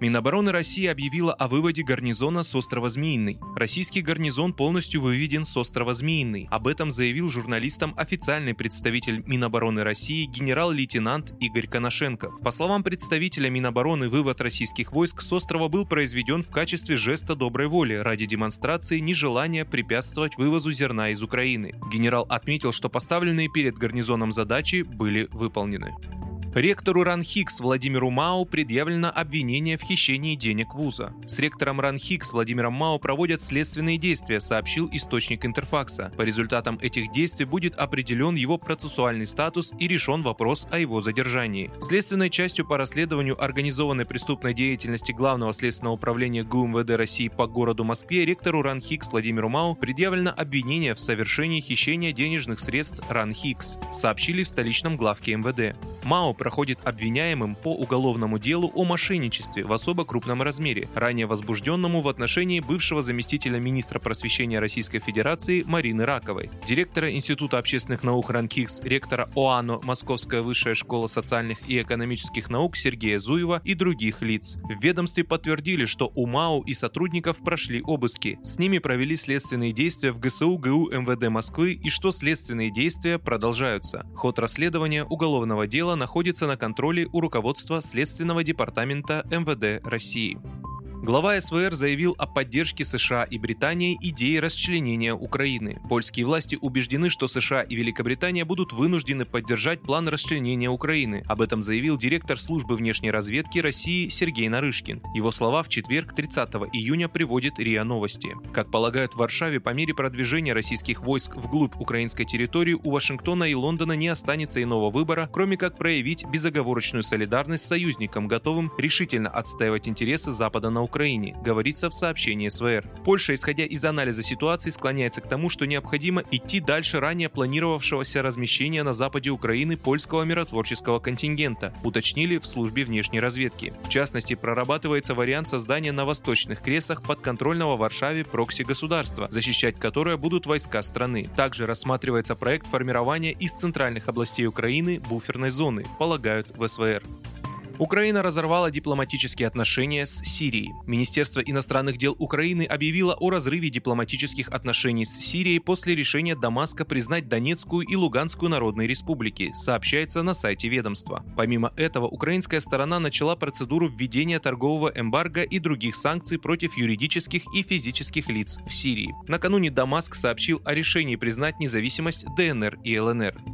Минобороны России объявила о выводе гарнизона с острова Змеиный. Российский гарнизон полностью выведен с острова Змеиный. Об этом заявил журналистам официальный представитель Минобороны России генерал-лейтенант Игорь Коношенков. По словам представителя Минобороны, вывод российских войск с острова был произведен в качестве жеста доброй воли ради демонстрации нежелания препятствовать вывозу зерна из Украины. Генерал отметил, что поставленные перед гарнизоном задачи были выполнены. Ректору РАНХИКС Владимиру Мау предъявлено обвинение в хищении денег вуза. С ректором РАНХИКС Владимиром Мау проводят следственные действия, сообщил источник Интерфакса. По результатам этих действий будет определен его процессуальный статус и решен вопрос о его задержании. Следственной частью по расследованию организованной преступной деятельности Главного следственного управления ГУМВД России по городу Москве ректору РАНХИКС Владимиру Мау предъявлено обвинение в совершении хищения денежных средств РАНХИКС, сообщили в столичном главке МВД. Мау проходит обвиняемым по уголовному делу о мошенничестве в особо крупном размере, ранее возбужденному в отношении бывшего заместителя министра просвещения Российской Федерации Марины Раковой, директора Института общественных наук РАНКИКС, ректора ОАНО Московская высшая школа социальных и экономических наук Сергея Зуева и других лиц. В ведомстве подтвердили, что у МАУ и сотрудников прошли обыски. С ними провели следственные действия в ГСУ ГУ МВД Москвы и что следственные действия продолжаются. Ход расследования уголовного дела находится на контроле у руководства Следственного департамента МВД России. Глава СВР заявил о поддержке США и Британии идеи расчленения Украины. Польские власти убеждены, что США и Великобритания будут вынуждены поддержать план расчленения Украины. Об этом заявил директор службы внешней разведки России Сергей Нарышкин. Его слова в четверг 30 июня приводит РИА Новости. Как полагают в Варшаве, по мере продвижения российских войск вглубь украинской территории у Вашингтона и Лондона не останется иного выбора, кроме как проявить безоговорочную солидарность с союзникам, готовым решительно отстаивать интересы Запада на Украине. Украине, говорится в сообщении СВР. Польша, исходя из анализа ситуации, склоняется к тому, что необходимо идти дальше ранее планировавшегося размещения на западе Украины польского миротворческого контингента, уточнили в службе внешней разведки. В частности, прорабатывается вариант создания на восточных кресах подконтрольного Варшаве прокси-государства, защищать которое будут войска страны. Также рассматривается проект формирования из центральных областей Украины буферной зоны, полагают в СВР. Украина разорвала дипломатические отношения с Сирией. Министерство иностранных дел Украины объявило о разрыве дипломатических отношений с Сирией после решения Дамаска признать Донецкую и Луганскую народные республики, сообщается на сайте ведомства. Помимо этого, украинская сторона начала процедуру введения торгового эмбарго и других санкций против юридических и физических лиц в Сирии. Накануне Дамаск сообщил о решении признать независимость ДНР и ЛНР.